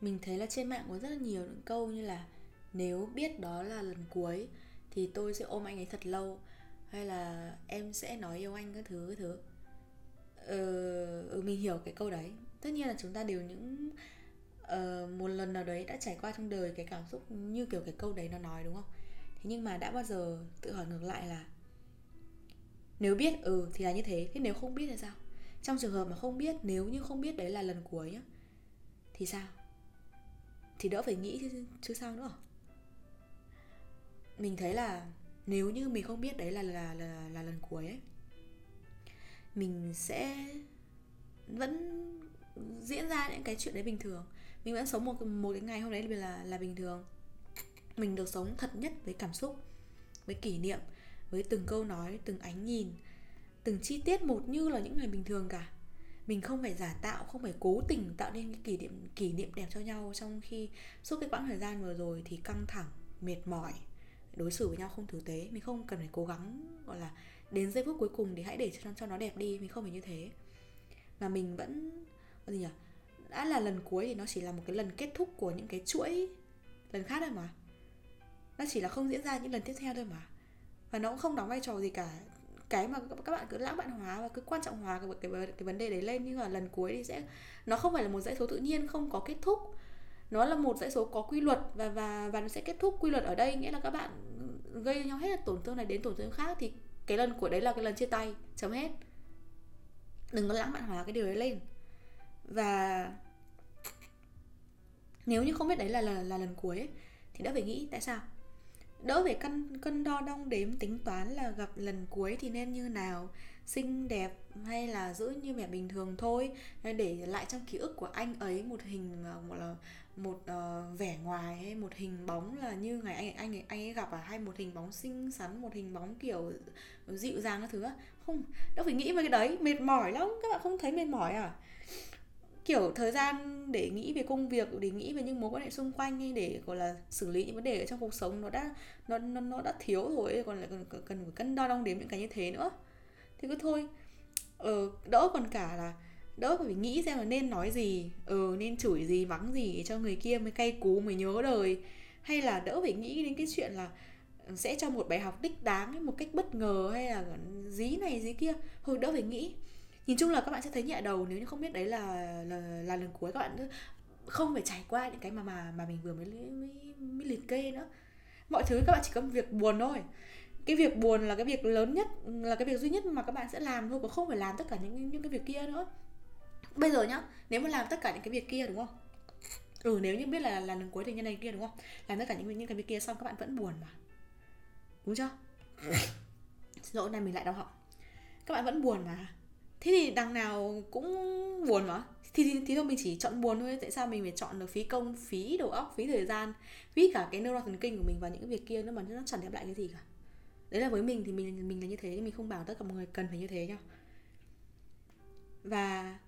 mình thấy là trên mạng có rất là nhiều những câu như là nếu biết đó là lần cuối thì tôi sẽ ôm anh ấy thật lâu hay là em sẽ nói yêu anh các thứ các thứ ờ, ừ, mình hiểu cái câu đấy. Tất nhiên là chúng ta đều những uh, một lần nào đấy đã trải qua trong đời cái cảm xúc như kiểu cái câu đấy nó nói đúng không? Thế nhưng mà đã bao giờ tự hỏi ngược lại là nếu biết ừ thì là như thế thế nếu không biết thì sao? Trong trường hợp mà không biết nếu như không biết đấy là lần cuối nhá thì sao? Thì đỡ phải nghĩ chứ, chứ sao nữa. Mình thấy là nếu như mình không biết đấy là là là, là lần cuối ấy mình sẽ vẫn diễn ra những cái chuyện đấy bình thường. Mình vẫn sống một một cái ngày hôm đấy là là bình thường. Mình được sống thật nhất với cảm xúc với kỷ niệm với từng câu nói từng ánh nhìn từng chi tiết một như là những ngày bình thường cả mình không phải giả tạo không phải cố tình tạo nên cái kỷ niệm kỷ niệm đẹp cho nhau. Trong khi suốt cái quãng thời gian vừa rồi thì căng thẳng mệt mỏi đối xử với nhau không tử tế. Mình không cần phải cố gắng gọi là đến giây phút cuối cùng để hãy để cho, cho nó đẹp đi. Mình không phải như thế. Mà mình vẫn gì nhỉ? Đã là lần cuối thì nó chỉ là một cái lần kết thúc của những cái chuỗi lần khác thôi mà. Nó chỉ là không diễn ra những lần tiếp theo thôi mà. Và nó cũng không đóng vai trò gì cả cái mà các bạn cứ lãng mạn hóa và cứ quan trọng hóa cái, cái, cái vấn đề đấy lên. Nhưng mà lần cuối thì sẽ nó không phải là một dãy số tự nhiên không có kết thúc. Nó là một dãy số có quy luật và và và nó sẽ kết thúc quy luật ở đây. Nghĩa là các bạn gây nhau hết tổn thương này đến tổn thương khác thì cái lần của đấy là cái lần chia tay chấm hết. Đừng có lãng mạn hóa cái điều đấy lên. Và nếu như không biết đấy là là, là lần cuối ấy, thì đã phải nghĩ tại sao? Đỡ phải cân cân đo đong đếm tính toán là gặp lần cuối thì nên như nào? Xinh đẹp hay là giữ như vẻ bình thường thôi? Để lại trong ký ức của anh ấy một hình ờ, một là một uh, vẻ ngoài hay một hình bóng là như ngày anh anh ấy, anh ấy gặp à? Hay một hình bóng xinh xắn một hình bóng kiểu dịu dàng các thứ không đâu phải nghĩ về cái đấy mệt mỏi lắm. Các bạn không thấy mệt mỏi à? Kiểu thời gian để nghĩ về công việc để nghĩ về những mối quan hệ xung quanh hay để gọi là xử lý những vấn đề ở trong cuộc sống nó đã nó nó, nó đã thiếu rồi còn lại cần cần phải cân đo đong đếm những cái như thế nữa. Thì cứ thôi ờ, đỡ còn cả là đỡ phải nghĩ xem là nên nói gì ờ nên chửi gì mắng gì cho người kia mới cay cú mới nhớ đời. Hay là đỡ phải nghĩ đến cái chuyện là sẽ cho một bài học đích đáng một cách bất ngờ hay là dí này dí kia. Thôi đỡ phải nghĩ nhìn chung là các bạn sẽ thấy nhẹ đầu nếu như không biết đấy là là, là lần cuối các bạn không phải trải qua những cái mà mà mà mình vừa mới mới, mới liệt kê nữa. Mọi thứ các bạn chỉ có việc buồn thôi. Cái việc buồn là cái việc lớn nhất là cái việc duy nhất mà các bạn sẽ làm thôi còn không phải làm tất cả những những cái việc kia nữa. Bây giờ nhá nếu mà làm tất cả những cái việc kia đúng không? Ừ nếu như biết là là lần cuối thì như này kia đúng không? Làm tất cả những những cái việc kia xong các bạn vẫn buồn mà. Đúng chưa? Lỗi này mình lại đau họng. Các bạn vẫn buồn mà thế thì đằng nào cũng buồn mà. Thì, thì, thì thôi mình chỉ chọn buồn thôi. Tại sao mình phải chọn được phí công phí đầu óc phí thời gian phí cả cái neuron thần kinh của mình và những việc kia nữa mà nó chẳng đem lại cái gì cả? Đấy là với mình thì mình mình là như thế mình không bảo tất cả mọi người cần phải như thế nhá. Và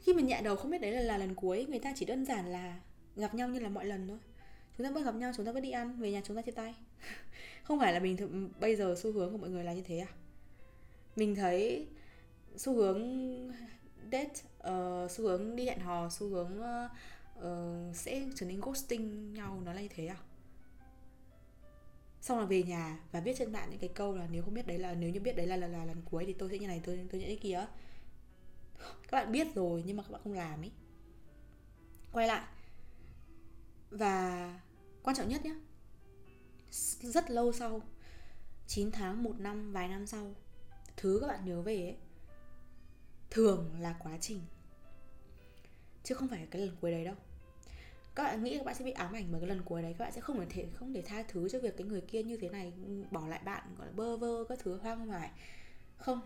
khi mình nhẹ đầu không biết đấy là, là lần cuối người ta chỉ đơn giản là gặp nhau như là mọi lần thôi. Chúng ta vẫn gặp nhau chúng ta vẫn đi ăn về nhà chúng ta chia tay. Không phải là mình th- bây giờ xu hướng của mọi người là như thế à? Mình thấy xu hướng date uh, xu hướng đi hẹn hò xu hướng uh, uh, sẽ trở nên ghosting nhau nó là như thế à? Xong là về nhà và viết trên mạng những cái câu là nếu không biết đấy là nếu như biết đấy là là, là lần cuối thì tôi sẽ như này tôi tôi như thế kia các bạn biết rồi nhưng mà các bạn không làm ấy quay lại. Và quan trọng nhất nhé rất lâu sau 9 tháng, 1 năm, vài năm sau Thứ các bạn nhớ về ấy Thường là quá trình. Chứ không phải cái lần cuối đấy đâu. Các bạn nghĩ các bạn sẽ bị ám ảnh bởi cái lần cuối đấy, các bạn sẽ không thể, không để tha thứ cho việc cái người kia như thế này ừ, bỏ lại bạn, gọi là bơ vơ các thứ hoang hoài. Không.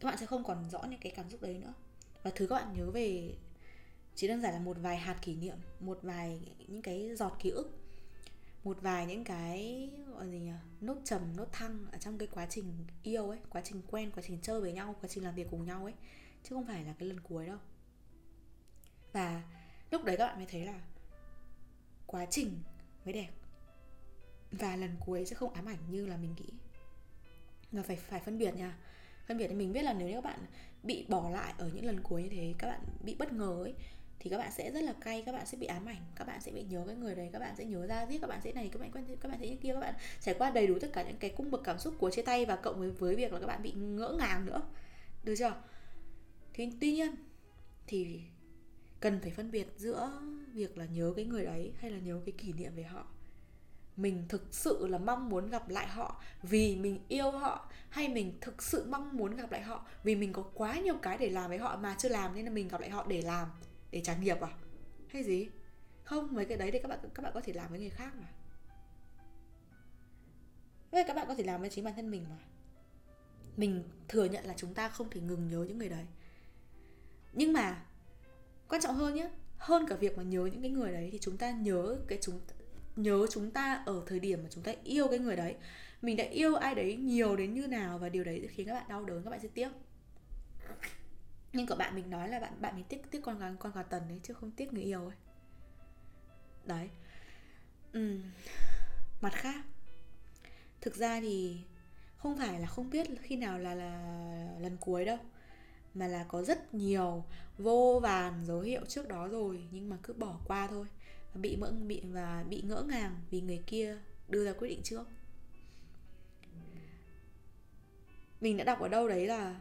Các bạn sẽ không còn rõ những cái cảm xúc đấy nữa. Và thứ các bạn nhớ về chỉ đơn giản là một vài hạt kỷ niệm, một vài những cái giọt ký ức một vài những cái, gọi gì nhỉ, nốt trầm, nốt thăng ở trong cái quá trình yêu ấy, quá trình quen, quá trình chơi với nhau, quá trình làm việc cùng nhau ấy, chứ không phải là cái lần cuối đâu. Và lúc đấy các bạn mới thấy là quá trình mới đẹp. Và lần cuối sẽ không ám ảnh như là mình nghĩ. Và phải phải phân biệt nha. Phân biệt thì mình biết là nếu như các bạn bị bỏ lại ở những lần cuối như thế, các bạn bị bất ngờ ấy thì các bạn sẽ rất là cay, các bạn sẽ bị ám ảnh, các bạn sẽ bị nhớ cái người đấy, các bạn sẽ nhớ ra giết các bạn sẽ này, các bạn quen các bạn sẽ như kia, các bạn trải qua đầy đủ tất cả những cái cung bậc cảm xúc của chia tay và cộng với với việc là các bạn bị ngỡ ngàng nữa. Được chưa? Thì tuy nhiên thì cần phải phân biệt giữa việc là nhớ cái người đấy hay là nhớ cái kỷ niệm về họ. Mình thực sự là mong muốn gặp lại họ vì mình yêu họ hay mình thực sự mong muốn gặp lại họ vì mình có quá nhiều cái để làm với họ mà chưa làm nên là mình gặp lại họ để làm? Để trả nghiệp à? Hay gì? Không, mấy cái đấy thì các bạn các bạn có thể làm với người khác mà. Vậy các bạn có thể làm với chính bản thân mình mà. Mình thừa nhận là chúng ta không thể ngừng nhớ những người đấy. Nhưng mà quan trọng hơn nhé hơn cả việc mà nhớ những cái người đấy thì chúng ta nhớ cái chúng, nhớ chúng ta ở thời điểm mà chúng ta yêu cái người đấy. Mình đã yêu ai đấy nhiều đến như nào và điều đấy sẽ khiến các bạn đau đớn, các bạn sẽ tiếc nhưng của bạn mình nói là bạn bạn mình tiếc tiếc con gà con gà tần đấy chứ không tiếc người yêu ấy. Đấy. Ừ. mặt khác, thực ra thì không phải là không biết khi nào là là lần cuối đâu, mà là có rất nhiều vô vàn dấu hiệu trước đó rồi, nhưng mà cứ bỏ qua thôi. Và bị mỡ, bị, và bị ngỡ ngàng vì người kia đưa ra quyết định trước. Mình đã đọc ở đâu đấy là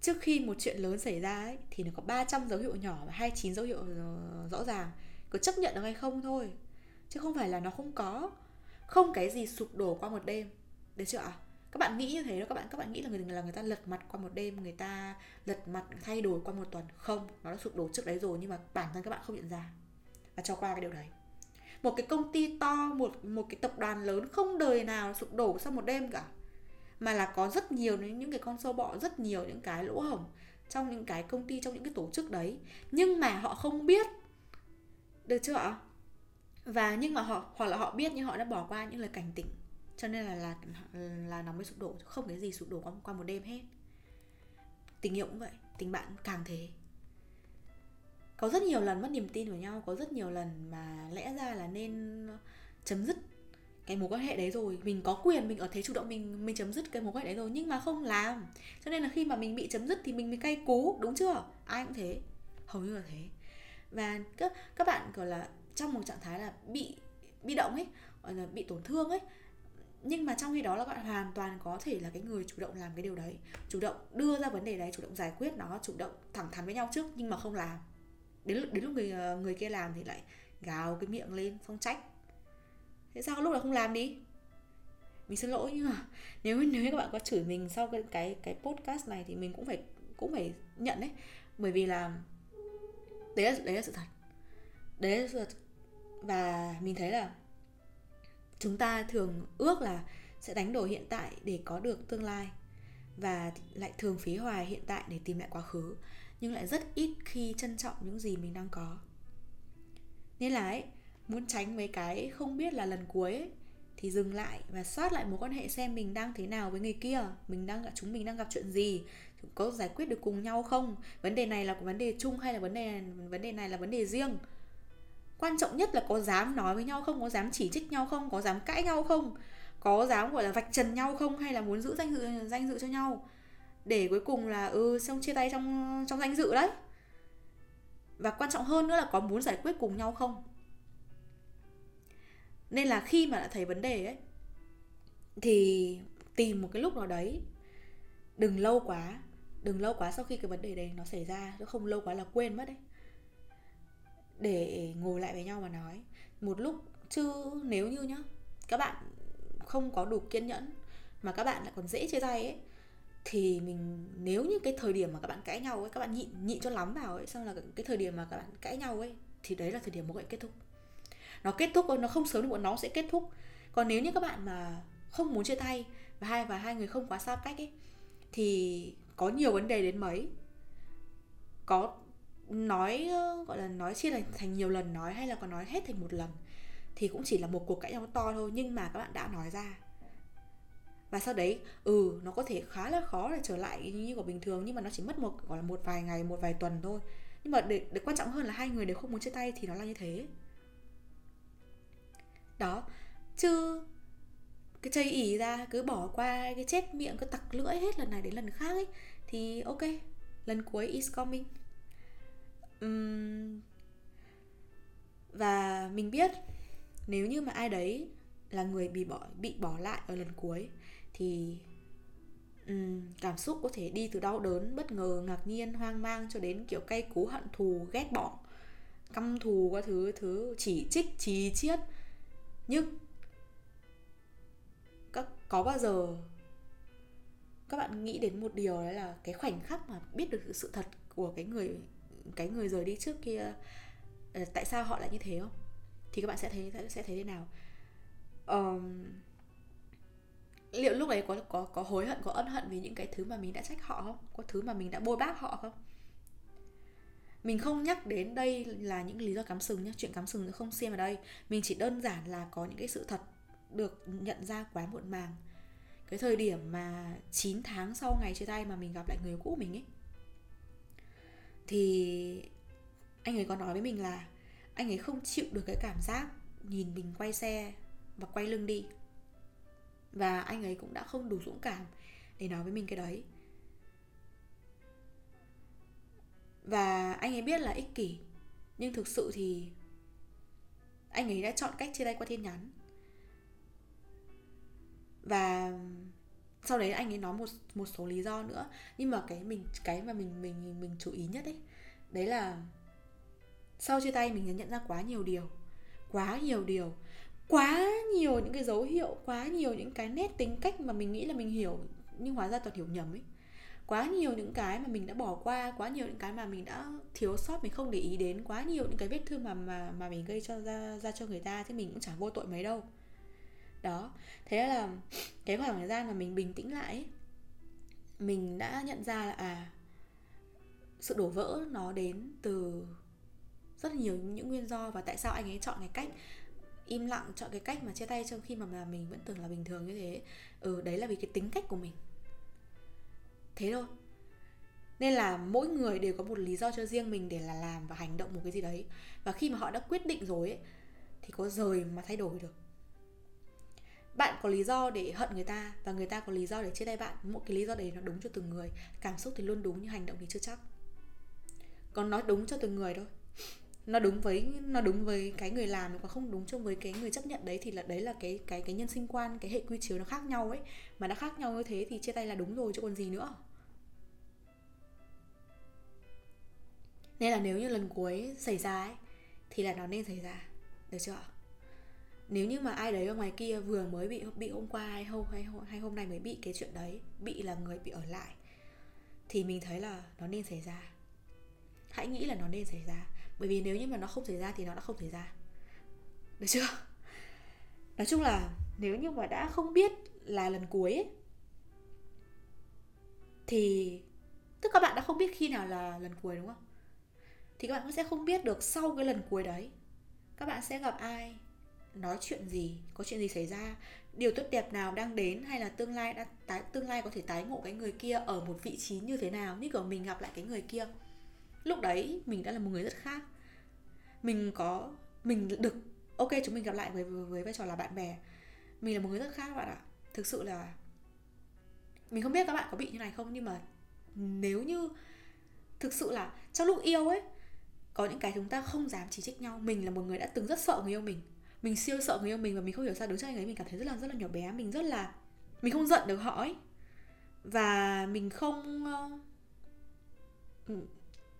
trước khi một chuyện lớn xảy ra ấy, thì nó có 300 dấu hiệu nhỏ và 29 dấu hiệu ờ, rõ ràng. Có chấp nhận được hay không thôi, chứ không phải là nó không có. Không cái gì sụp đổ qua một đêm. Được chưa ạ? Các bạn nghĩ như thế đó, các bạn các bạn nghĩ là người là người ta lật mặt qua một đêm, người ta lật mặt thay đổi qua một tuần. Không, nó đã sụp đổ trước đấy rồi, nhưng mà bản thân các bạn không nhận ra. Và cho qua cái điều đấy. Một cái công ty to, một một cái tập đoàn lớn không đời nào sụp đổ sau một đêm cả mà là có rất nhiều những cái con sâu bọ rất nhiều những cái lỗ hổng trong những cái công ty trong những cái tổ chức đấy. Nhưng mà họ không biết được chưa ạ? Và nhưng mà họ hoặc là họ biết nhưng họ đã bỏ qua những lời cảnh tỉnh. Cho nên là là là nó mới sụp đổ không cái gì sụp đổ qua, qua một đêm hết. Tình yêu cũng vậy tình bạn càng thế. Có rất nhiều lần mất niềm tin vào nhau có rất nhiều lần mà lẽ ra là nên chấm dứt cái mối quan hệ đấy rồi. Mình có quyền, mình ở thế chủ động, mình mình chấm dứt cái mối quan hệ đấy rồi, nhưng mà không làm. Cho nên là khi mà mình bị chấm dứt thì mình mới cay cú, đúng chưa? Ai cũng thế, hầu như là thế. Và các các bạn gọi là, trong một trạng thái là bị bị động ấy, gọi là bị tổn thương ấy, nhưng mà trong khi đó là bạn hoàn toàn có thể là cái người chủ động làm cái điều đấy. Chủ động đưa ra vấn đề đấy, chủ động giải quyết nó, chủ động thẳng thắn với nhau trước, nhưng mà không làm. Đến đến lúc người ờ, người kia làm thì lại gào cái miệng lên xong trách thế sao lúc nào không làm đi? Mình xin lỗi nhưng mà nếu nếu các bạn có chửi mình sau cái cái cái podcast này thì mình cũng phải cũng phải nhận đấy. Bởi vì là đấy là đấy là sự thật. Đấy là sự thật. Và mình thấy là chúng ta thường ước là sẽ đánh đổi hiện tại để có được tương lai và lại thường phí hoài hiện tại để tìm lại quá khứ, nhưng lại rất ít khi trân trọng những gì mình đang có. Nên là ấy muốn tránh mấy cái không biết là lần cuối ấy, thì dừng lại và soát lại mối quan hệ xem mình đang thế nào với người kia mình đang chúng mình đang gặp chuyện gì có giải quyết được cùng nhau không? Vấn đề này là vấn đề chung hay là vấn đề vấn đề này là vấn đề riêng? Quan trọng nhất là có dám nói với nhau không? Có dám chỉ trích nhau không? Có dám cãi nhau không? Có dám gọi là vạch trần nhau không? Hay là muốn giữ danh dự danh dự cho nhau? Để cuối cùng là ừ xong chia tay trong trong danh dự đấy. Và quan trọng hơn nữa là có muốn giải quyết cùng nhau không? Nên là khi mà đã thấy vấn đề ấy, thì tìm một cái lúc nào đấy, đừng lâu quá, đừng lâu quá sau khi cái vấn đề đấy nó xảy ra, chứ không lâu quá là quên mất đấy để ngồi lại với nhau mà nói. Một lúc, chứ nếu như nhá, các bạn không có đủ kiên nhẫn, mà các bạn lại còn dễ chia tay ấy, thì mình, nếu như cái thời điểm mà các bạn cãi nhau ấy, các bạn nhịn nhịn cho lắm vào ấy, xong là cái thời điểm mà các bạn cãi nhau ấy, thì đấy là thời điểm mối quan hệ kết thúc nó kết thúc nó không sớm thì bọn nó sẽ kết thúc. Còn nếu như các bạn mà không muốn chia tay và hai và hai người không quá xa cách ấy thì có nhiều vấn đề đến mấy. Có nói ờ, gọi là nói chia thành nhiều lần nói hay là còn nói hết thành một lần thì cũng chỉ là một cuộc cãi nhau to thôi nhưng mà các bạn đã nói ra. Và sau đấy ừ nó có thể khá là khó để trở lại như của bình thường nhưng mà nó chỉ mất một gọi là một vài ngày một vài tuần thôi. Nhưng mà để, để quan trọng hơn là hai người đều không muốn chia tay thì nó là như thế đó. Chứ cái chây ỉ ra cứ bỏ qua cái chết miệng cứ tặc lưỡi hết lần này đến lần khác ấy thì ok lần cuối is coming. Uhm, và mình biết nếu như mà ai đấy là người bị bỏ bị bỏ lại ở lần cuối thì um, cảm xúc có thể đi từ đau đớn bất ngờ ngạc nhiên hoang mang cho đến kiểu cay cú hận thù ghét bỏ căm thù các thứ thứ chỉ trích chí chiết nhưng các có bao giờ các bạn nghĩ đến một điều đấy là cái khoảnh khắc mà biết được sự thật của cái người cái người rời đi trước kia ờ, tại sao họ lại như thế không? Thì các bạn sẽ thấy sẽ thấy thế nào? Um, liệu lúc đấy có có có hối hận có ân hận vì những cái thứ mà mình đã trách họ không? Có thứ mà mình đã bôi bác họ không? Mình không nhắc đến đây là những lý do cắm sừng nhé chuyện cắm sừng nó không xem ở đây. Mình chỉ đơn giản là có những cái sự thật được nhận ra quá muộn màng. Cái thời điểm mà 9 tháng sau ngày chia tay mà mình gặp lại người cũ mình ấy. Thì anh ấy có nói với mình là anh ấy không chịu được cái cảm giác nhìn mình quay xe và quay lưng đi. Và anh ấy cũng đã không đủ dũng cảm để nói với mình cái đấy. Và anh ấy biết là ích kỷ. Nhưng thực sự thì anh ấy đã chọn cách chia tay qua tin nhắn. Và sau đấy anh ấy nói một một số lý do nữa. Nhưng mà cái mình, cái mà mình mình mình chú ý nhất ấy, đấy là sau chia tay mình nhận ra quá nhiều điều. Quá nhiều điều. Quá nhiều những cái dấu hiệu, quá nhiều những cái nét tính cách mà mình nghĩ là mình hiểu, nhưng hóa ra toàn hiểu nhầm ấy quá nhiều những cái mà mình đã bỏ qua quá nhiều những cái mà mình đã thiếu sót mình không để ý đến quá nhiều những cái vết thương mà mà mà mình gây cho ra ra cho người ta thì mình cũng chẳng vô tội mấy đâu. Đó thế là cái khoảng thời gian mà mình bình tĩnh lại ấy, mình đã nhận ra là à sự đổ vỡ nó đến từ rất nhiều những nguyên do và tại sao anh ấy chọn cái cách im lặng chọn cái cách mà chia tay trong khi mà, mà mình vẫn tưởng là bình thường như thế. Ừ đấy là vì cái tính cách của mình thế thôi. Nên là mỗi người đều có một lý do cho riêng mình để là làm và hành động một cái gì đấy. Và khi mà họ đã quyết định rồi ấy, thì có rời mà thay đổi được. Bạn có lý do để hận người ta và người ta có lý do để chia tay bạn. Mỗi cái lý do đấy nó đúng cho từng người. Cảm xúc thì luôn đúng nhưng hành động thì chưa chắc. Còn nói đúng cho từng người thôi. Nó đúng với, nó đúng với cái người làm còn không đúng cho với cái người chấp nhận đấy thì là, đấy là cái cái cái nhân sinh quan, cái hệ quy chiếu nó khác nhau ấy. Mà đã khác nhau như thế thì chia tay là đúng rồi chứ còn gì nữa. Nên là nếu như lần cuối xảy ra ấy thì là nó nên xảy ra. Được chưa nếu như mà ai đấy ở ngoài kia vừa mới bị bị hôm qua hay hôm hay hôm, hay hôm nay mới bị cái chuyện đấy bị là người bị ở lại thì mình thấy là nó nên xảy ra. Hãy nghĩ là nó nên xảy ra. Bởi vì nếu như mà nó không xảy ra thì nó đã không xảy ra. Được chưa? Nói chung là nếu như mà đã không biết là lần cuối ấy, thì tức các bạn đã không biết khi nào là lần cuối đúng không? Thì các bạn cũng sẽ không biết được sau cái lần cuối đấy, các bạn sẽ gặp ai, nói chuyện gì, có chuyện gì xảy ra, điều tốt đẹp nào đang đến hay là tương lai đã tái, tương lai có thể tái ngộ cái người kia ở một vị trí như thế nào, như kiểu mình gặp lại cái người kia. Lúc đấy mình đã là một người rất khác. Mình có, mình được, ok, chúng mình gặp lại với với vai trò là bạn bè. Mình là một người rất khác bạn ạ. Thực sự là, mình không biết các bạn có bị như này không, nhưng mà nếu như thực sự là trong lúc yêu ấy có những cái chúng ta không dám chỉ trích nhau. Mình là một người đã từng rất sợ người yêu mình. Mình siêu sợ người yêu mình và mình không hiểu sao đứng trước anh ấy mình cảm thấy rất là rất là nhỏ bé. Mình rất là, mình không giận được họ ấy. Và mình không ờ, ừ,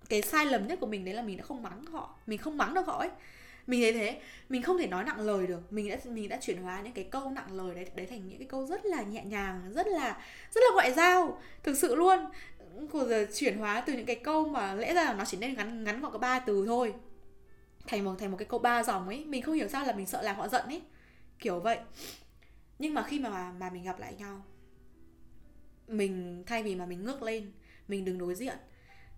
cái sai lầm nhất của mình đấy là mình đã không mắng họ. Mình không mắng được họ ấy. Mình thấy thế. Mình không thể nói nặng lời được. Mình đã mình đã chuyển hóa những cái câu nặng lời đấy đấy thành những cái câu rất là nhẹ nhàng, rất là rất là ngoại giao. Thực sự luôn của giờ chuyển hóa từ những cái câu mà lẽ ra là nó chỉ nên ngắn ngắn gọn có ba từ thôi. Thành một thành một cái câu ba dòng ấy, mình không hiểu sao là mình sợ làm họ giận ấy. Kiểu vậy. Nhưng mà khi mà mà mình gặp lại nhau, mình, thay vì mà mình ngước lên, mình đứng đối diện,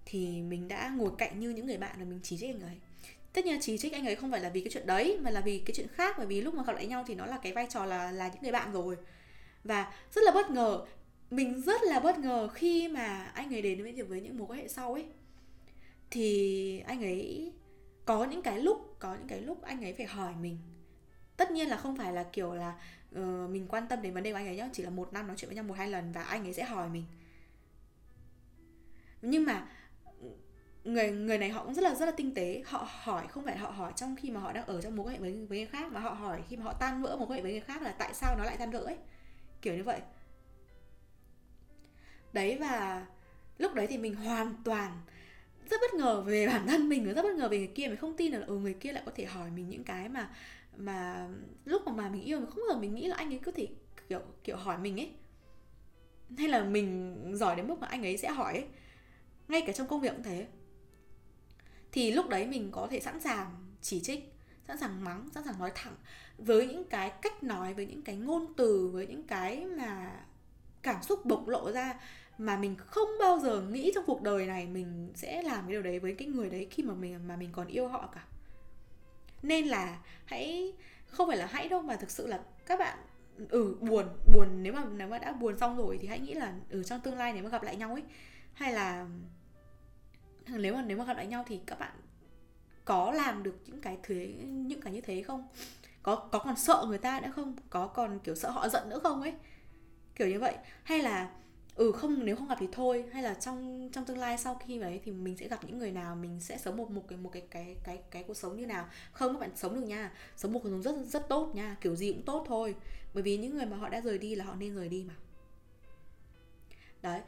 thì mình đã ngồi cạnh như những người bạn và mình chỉ trích anh ấy. Tất nhiên chỉ trích anh ấy không phải là vì cái chuyện đấy, mà là vì cái chuyện khác. Bởi vì lúc mà gặp lại nhau thì nó là cái vai trò là là những người bạn rồi. Và rất là bất ngờ mình rất là bất ngờ khi mà anh ấy đến với với những mối quan hệ sau ấy. Thì anh ấy có những cái lúc có những cái lúc anh ấy phải hỏi mình. Tất nhiên là không phải là kiểu là uh, mình quan tâm đến vấn đề của anh ấy nhá chỉ là một năm nói chuyện với nhau một hai lần và anh ấy sẽ hỏi mình. Nhưng mà người người này họ cũng rất là rất là tinh tế. Họ hỏi không phải họ hỏi trong khi mà họ đang ở trong mối quan hệ với với người khác mà họ hỏi khi mà họ tan vỡ mối quan hệ với người khác là tại sao nó lại tan vỡ ấy. Kiểu như vậy đấy và lúc đấy thì mình hoàn toàn rất bất ngờ về bản thân mình rất bất ngờ về người kia. Mình không tin là ừ, người kia lại có thể hỏi mình những cái mà mà lúc mà mà mình yêu mình không bao giờ mình nghĩ là anh ấy có thể kiểu kiểu hỏi mình ấy. Hay là mình giỏi đến mức mà anh ấy sẽ hỏi ấy. Ngay cả trong công việc cũng thế. Thì lúc đấy mình có thể sẵn sàng chỉ trích sẵn sàng mắng sẵn sàng nói thẳng với những cái cách nói với những cái ngôn từ với những cái mà cảm xúc bộc lộ ra mà mình không bao giờ nghĩ trong cuộc đời này mình sẽ làm cái điều đấy với cái người đấy khi mà mình mà mình còn yêu họ cả. Nên là hãy không phải là hãy đâu mà thực sự là các bạn ừ buồn buồn nếu mà nếu mà đã buồn xong rồi thì hãy nghĩ là ở ừ, trong tương lai nếu mà gặp lại nhau ấy hay là nếu mà nếu mà gặp lại nhau thì các bạn có làm được những cái thế những cái như thế không? Có có còn sợ người ta nữa không? Có còn kiểu sợ họ giận nữa không ấy? Kiểu như vậy. Hay là ừ không, nếu không gặp thì thôi. Hay là trong trong tương lai sau khi đấy thì mình sẽ gặp những người nào, mình sẽ sống một một cái một cái cái cái cái cuộc sống như nào. Không, các bạn sống được nha. Sống một cuộc sống rất rất tốt nha. Kiểu gì cũng tốt thôi. Bởi vì những người mà họ đã rời đi là họ nên rời đi mà. Đấy.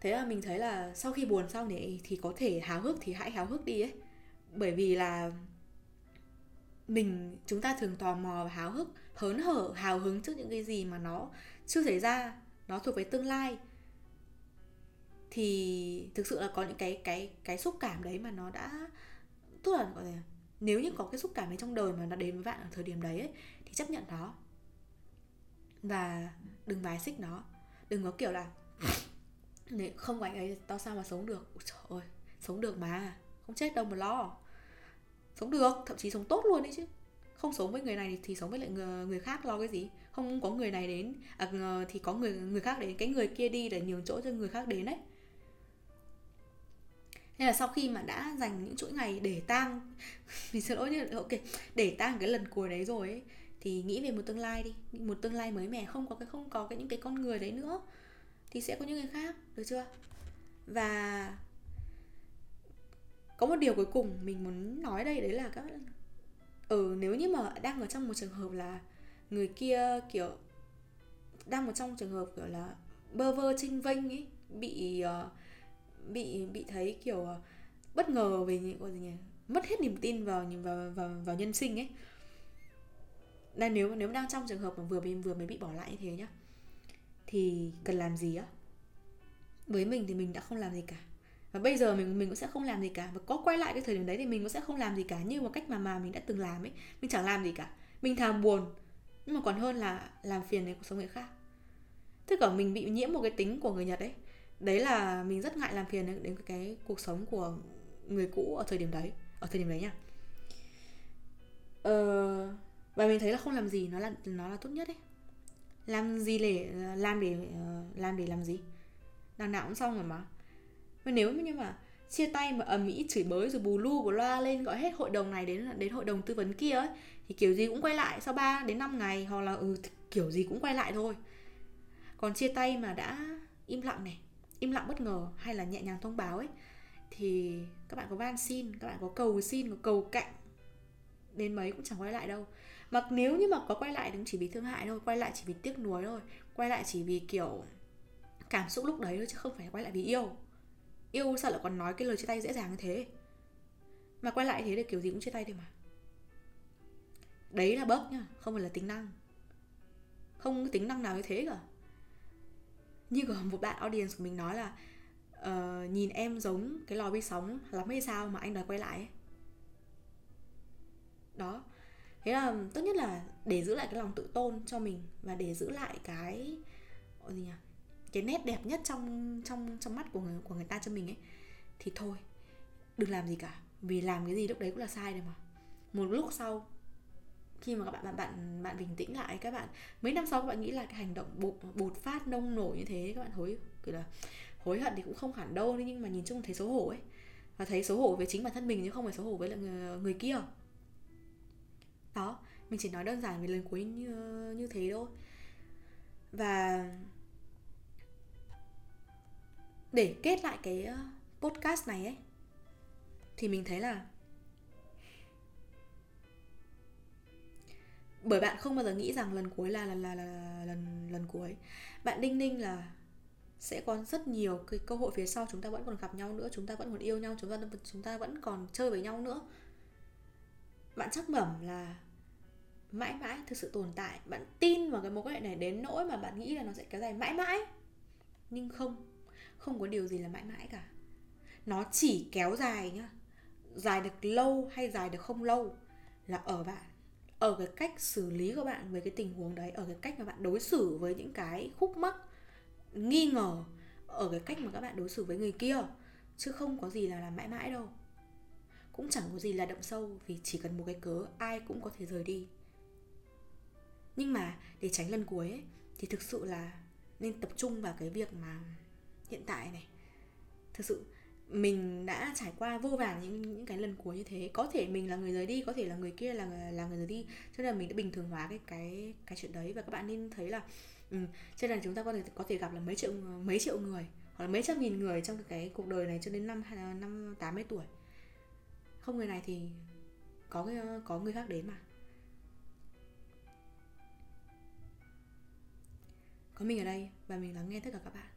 Thế là mình thấy là sau khi buồn xong thì thì có thể háo hức thì hãy háo hức đi ấy. Bởi vì là mình, chúng ta thường tò mò và háo hức, hớn hở, hào hứng trước những cái gì mà nó chưa xảy ra, nó thuộc về tương lai thì thực sự là có những cái cái cái xúc cảm đấy mà nó đã tức là gọi là nếu như có cái xúc cảm ấy trong đời mà nó đến với bạn ở thời điểm đấy ấy, thì chấp nhận nó. Và đừng bài xích nó. Đừng có kiểu là không có anh ấy tao sao mà sống được? Ôi trời ơi sống được mà không chết đâu mà lo. Sống được thậm chí sống tốt luôn đấy chứ. Không sống với người này thì sống với lại người, người khác lo cái gì? Không có người này đến à, thì có người người khác đến cái người kia đi để nhường chỗ cho người khác đến đấy nên là sau khi mà đã dành những chuỗi ngày để tang mình xin lỗi như ok để tang cái lần cuối đấy rồi ấy thì nghĩ về một tương lai đi một tương lai mới mẻ không có cái không có cái những cái con người đấy nữa thì sẽ có những người khác được chưa? Và có một điều cuối cùng mình muốn nói đây đấy là các ừ nếu như mà đang ở trong một trường hợp là người kia kiểu đang ở trong trường hợp kiểu là bơ vơ trinh vênh ấy bị uh, bị bị thấy kiểu ờ, bất ngờ về những gọi gì nhỉ mất hết niềm tin vào vào vào, vào nhân sinh ấy. Nên nếu nếu đang trong trường hợp mà vừa bị vừa mới bị bỏ lại như thế nhá thì cần làm gì á? Với mình thì mình đã không làm gì cả. Và bây giờ mình mình cũng sẽ không làm gì cả. Và có quay lại cái thời điểm đấy thì mình cũng sẽ không làm gì cả như một cách mà mà mình đã từng làm ấy. Mình chẳng làm gì cả. Mình thà buồn nhưng mà còn hơn là làm phiền đến cuộc sống người khác. Tức là mình bị nhiễm một cái tính của người nhật ấy đấy là mình rất ngại làm phiền đến cái cuộc sống của người cũ ở thời điểm đấy ở thời điểm đấy nha. Ờ, và mình thấy là không làm gì nó là nó là tốt nhất đấy. làm gì để làm để ờ, làm để làm gì? Đằng nào cũng xong rồi mà. Mà nếu như mà chia tay mà ầm ĩ chửi bới rồi bù lu bù loa lên gọi hết hội đồng này đến đến hội đồng tư vấn kia ấy thì kiểu gì cũng quay lại sau 3 đến 5 ngày hoặc là ừ kiểu gì cũng quay lại thôi. Còn chia tay mà đã im lặng này im lặng bất ngờ hay là nhẹ nhàng thông báo ấy, thì các bạn có van xin, các bạn có cầu xin, có cầu cạnh đến mấy cũng chẳng quay lại đâu. Mà nếu như mà có quay lại thì cũng chỉ vì thương hại thôi, quay lại chỉ vì tiếc nuối thôi, quay lại chỉ vì kiểu cảm xúc lúc đấy thôi chứ không phải quay lại vì yêu. Yêu sao lại còn nói cái lời chia tay dễ dàng như thế? Mà quay lại thế thì kiểu gì cũng chia tay thôi mà. Đấy là bớt nhá, không phải là tính năng. Không có tính năng nào như thế cả như có một bạn audience của mình nói là uh, nhìn em giống cái lò vi sóng lắm hay sao mà anh đòi quay lại ấy. đó. Thế là tốt nhất là để giữ lại cái lòng tự tôn cho mình và để giữ lại cái gì nhỉ cái nét đẹp nhất trong trong trong mắt của người của người ta cho mình ấy. Thì thôi đừng làm gì cả vì làm cái gì lúc đấy cũng là sai rồi mà. Một lúc sau khi mà các bạn bạn bạn bạn bình tĩnh lại các bạn mấy năm sau các bạn nghĩ là cái hành động bột, bột phát nông nổi như thế các bạn hối kiểu là hối hận thì cũng không hẳn đâu nhưng mà nhìn chung thấy xấu hổ ấy. Và thấy xấu hổ với chính bản thân mình chứ không phải xấu hổ với lại người, người kia. Đó mình chỉ nói đơn giản về lần cuối như như thế thôi. Và để kết lại cái ờ, podcast này ấy thì mình thấy là bởi bạn không bao giờ nghĩ rằng lần cuối là là là, là, là lần lần cuối. Bạn đinh ninh là sẽ có rất nhiều cái cơ hội phía sau chúng ta vẫn còn gặp nhau nữa chúng ta vẫn còn yêu nhau chúng ta chúng ta vẫn còn chơi với nhau nữa. Bạn chắc mẩm là mãi mãi thực sự tồn tại. Bạn tin vào cái mối quan hệ này đến nỗi mà bạn nghĩ là nó sẽ kéo dài mãi mãi. Nhưng không không có điều gì là mãi mãi cả. Nó chỉ kéo dài nhá. Dài được lâu hay dài được không lâu là ở bạn ở cái cách xử lý của bạn với cái tình huống đấy ở cái cách mà bạn đối xử với những cái khúc mắc nghi ngờ ở cái cách mà các bạn đối xử với người kia chứ không có gì là làm mãi mãi đâu. Cũng chẳng có gì là đậm sâu vì chỉ cần một cái cớ ai cũng có thể rời đi. Nhưng mà để tránh lần cuối ấy, thì thực sự là nên tập trung vào cái việc mà hiện tại này. Thực sự mình đã trải qua vô vàn những những cái lần cuối như thế. Có thể mình là người rời đi có thể là người kia là là người rời đi. Cho nên là mình đã bình thường hóa cái cái cái chuyện đấy. Và các bạn nên thấy là ừ, cho nên là chúng ta có thể có thể gặp là mấy triệu mấy triệu người hoặc là mấy trăm nghìn người trong cái cuộc đời này cho đến năm năm tám mươi tuổi. Không người này thì có có người khác đến mà. Có mình ở đây và mình lắng nghe tất cả các bạn.